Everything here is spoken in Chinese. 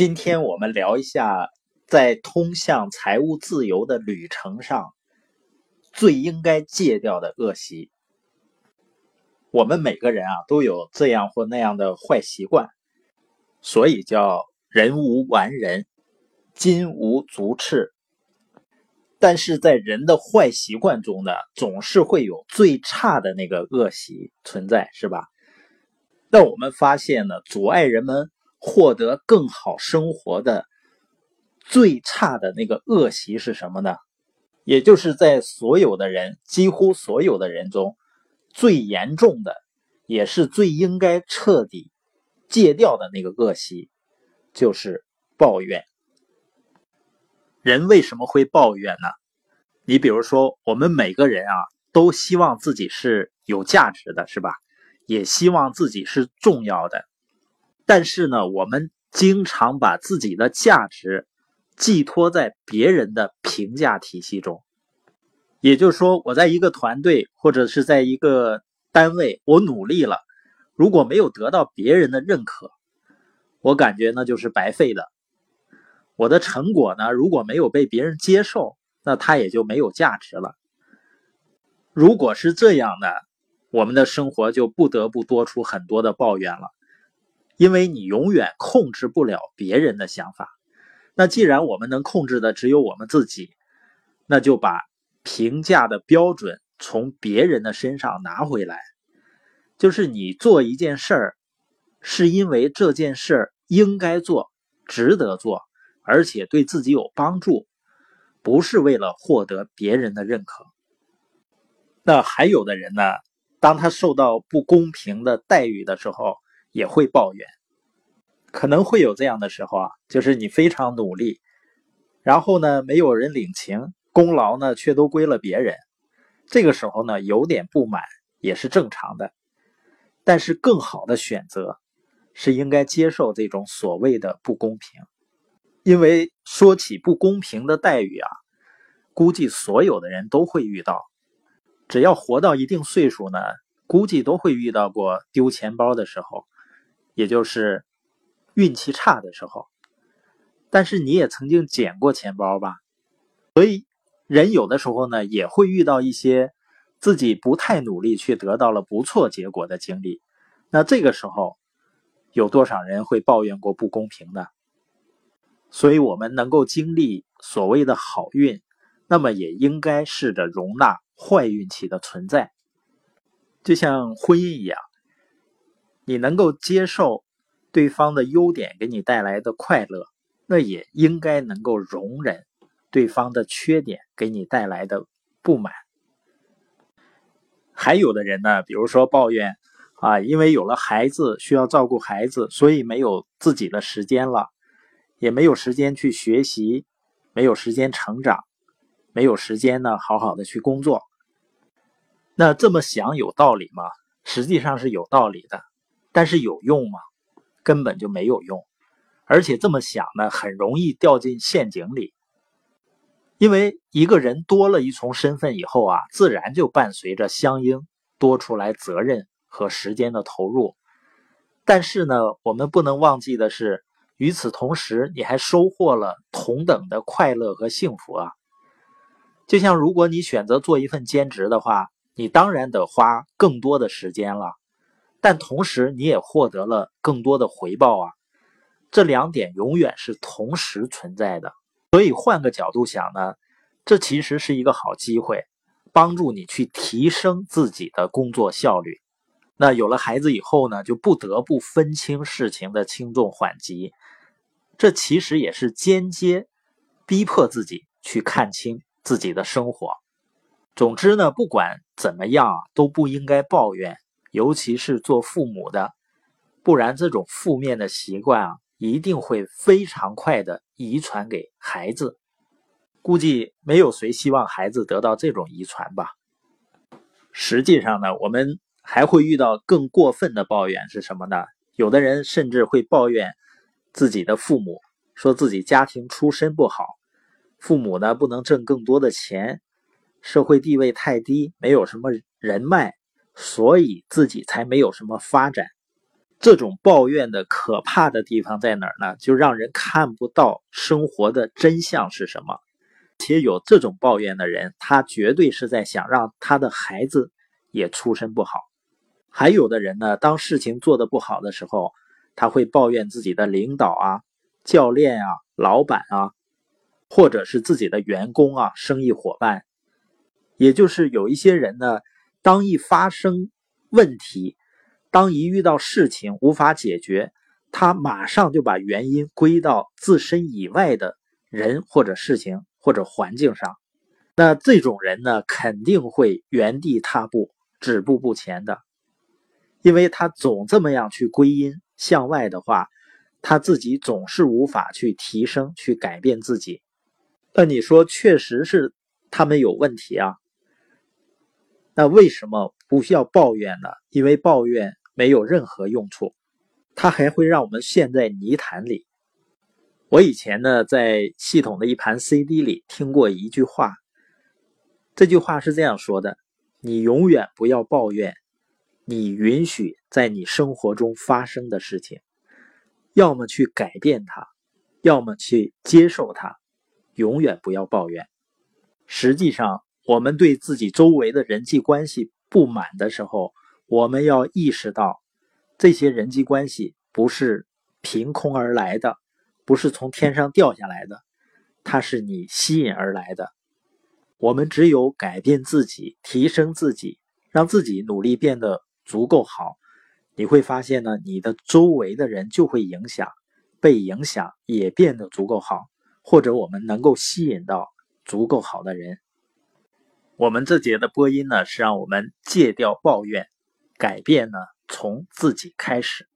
今天我们聊一下，在通向财务自由的旅程上，最应该戒掉的恶习。我们每个人啊，都有这样或那样的坏习惯，所以叫人无完人，金无足赤。但是在人的坏习惯中呢，总是会有最差的那个恶习存在，是吧？那我们发现呢，阻碍人们。获得更好生活的最差的那个恶习是什么呢？也就是在所有的人，几乎所有的人中，最严重的，也是最应该彻底戒掉的那个恶习，就是抱怨。人为什么会抱怨呢？你比如说，我们每个人啊，都希望自己是有价值的，是吧？也希望自己是重要的。但是呢，我们经常把自己的价值寄托在别人的评价体系中。也就是说，我在一个团队或者是在一个单位，我努力了，如果没有得到别人的认可，我感觉那就是白费的。我的成果呢，如果没有被别人接受，那它也就没有价值了。如果是这样的，我们的生活就不得不多出很多的抱怨了。因为你永远控制不了别人的想法，那既然我们能控制的只有我们自己，那就把评价的标准从别人的身上拿回来。就是你做一件事儿，是因为这件事儿应该做、值得做，而且对自己有帮助，不是为了获得别人的认可。那还有的人呢，当他受到不公平的待遇的时候，也会抱怨，可能会有这样的时候啊，就是你非常努力，然后呢，没有人领情，功劳呢却都归了别人，这个时候呢，有点不满也是正常的。但是更好的选择是应该接受这种所谓的不公平，因为说起不公平的待遇啊，估计所有的人都会遇到，只要活到一定岁数呢，估计都会遇到过丢钱包的时候。也就是运气差的时候，但是你也曾经捡过钱包吧？所以人有的时候呢，也会遇到一些自己不太努力却得到了不错结果的经历。那这个时候，有多少人会抱怨过不公平呢？所以，我们能够经历所谓的好运，那么也应该试着容纳坏运气的存在，就像婚姻一样。你能够接受对方的优点给你带来的快乐，那也应该能够容忍对方的缺点给你带来的不满。还有的人呢，比如说抱怨啊，因为有了孩子需要照顾孩子，所以没有自己的时间了，也没有时间去学习，没有时间成长，没有时间呢好好的去工作。那这么想有道理吗？实际上是有道理的。但是有用吗？根本就没有用，而且这么想呢，很容易掉进陷阱里。因为一个人多了一重身份以后啊，自然就伴随着相应多出来责任和时间的投入。但是呢，我们不能忘记的是，与此同时，你还收获了同等的快乐和幸福啊。就像如果你选择做一份兼职的话，你当然得花更多的时间了。但同时，你也获得了更多的回报啊！这两点永远是同时存在的。所以换个角度想呢，这其实是一个好机会，帮助你去提升自己的工作效率。那有了孩子以后呢，就不得不分清事情的轻重缓急。这其实也是间接逼迫自己去看清自己的生活。总之呢，不管怎么样，都不应该抱怨。尤其是做父母的，不然这种负面的习惯啊，一定会非常快的遗传给孩子。估计没有谁希望孩子得到这种遗传吧。实际上呢，我们还会遇到更过分的抱怨是什么呢？有的人甚至会抱怨自己的父母，说自己家庭出身不好，父母呢不能挣更多的钱，社会地位太低，没有什么人脉。所以自己才没有什么发展，这种抱怨的可怕的地方在哪儿呢？就让人看不到生活的真相是什么。且有这种抱怨的人，他绝对是在想让他的孩子也出身不好。还有的人呢，当事情做得不好的时候，他会抱怨自己的领导啊、教练啊、老板啊，或者是自己的员工啊、生意伙伴。也就是有一些人呢，当一发生问题，当一遇到事情无法解决，他马上就把原因归到自身以外的人或者事情或者环境上。那这种人呢，肯定会原地踏步、止步不前的。因为他总这么样去归因向外的话，他自己总是无法去提升、去改变自己。那你说，确实是他们有问题啊？那为什么不需要抱怨呢？因为抱怨没有任何用处，它还会让我们陷在泥潭里。我以前呢，在系统的一盘 CD 里听过一句话，这句话是这样说的：“你永远不要抱怨。”你允许在你生活中发生的事情，要么去改变它，要么去接受它，永远不要抱怨。实际上，我们对自己周围的人际关系不满的时候，我们要意识到，这些人际关系不是凭空而来的，不是从天上掉下来的，它是你吸引而来的。我们只有改变自己，提升自己，让自己努力变得。足够好，你会发现呢，你的周围的人就会影响，被影响也变得足够好，或者我们能够吸引到足够好的人。我们这节的播音呢，是让我们戒掉抱怨，改变呢从自己开始。